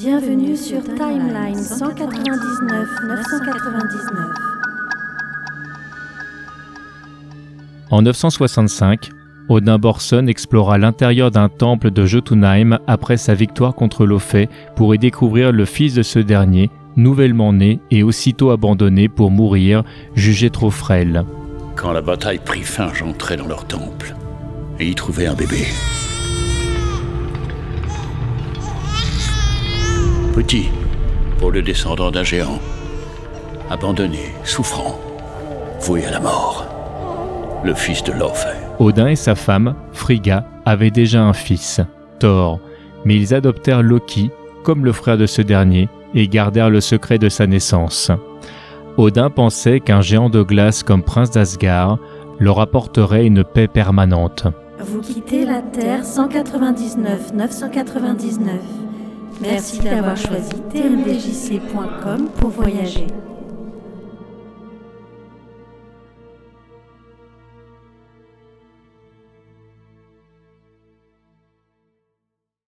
Bienvenue sur Timeline 199 999. En 965, Odin Borson explora l'intérieur d'un temple de Jotunheim après sa victoire contre Lofé pour y découvrir le fils de ce dernier, nouvellement né et aussitôt abandonné pour mourir, jugé trop frêle. Quand la bataille prit fin, j'entrai dans leur temple et y trouvai un bébé. Petit, pour le descendant d'un géant. Abandonné, souffrant, voué à la mort. Le fils de Lofé. Odin et sa femme, Frigga, avaient déjà un fils, Thor, mais ils adoptèrent Loki, comme le frère de ce dernier, et gardèrent le secret de sa naissance. Odin pensait qu'un géant de glace comme prince d'Asgard leur apporterait une paix permanente. Vous quittez la Terre 199 999. Merci d'avoir choisi tmdjc.com pour voyager.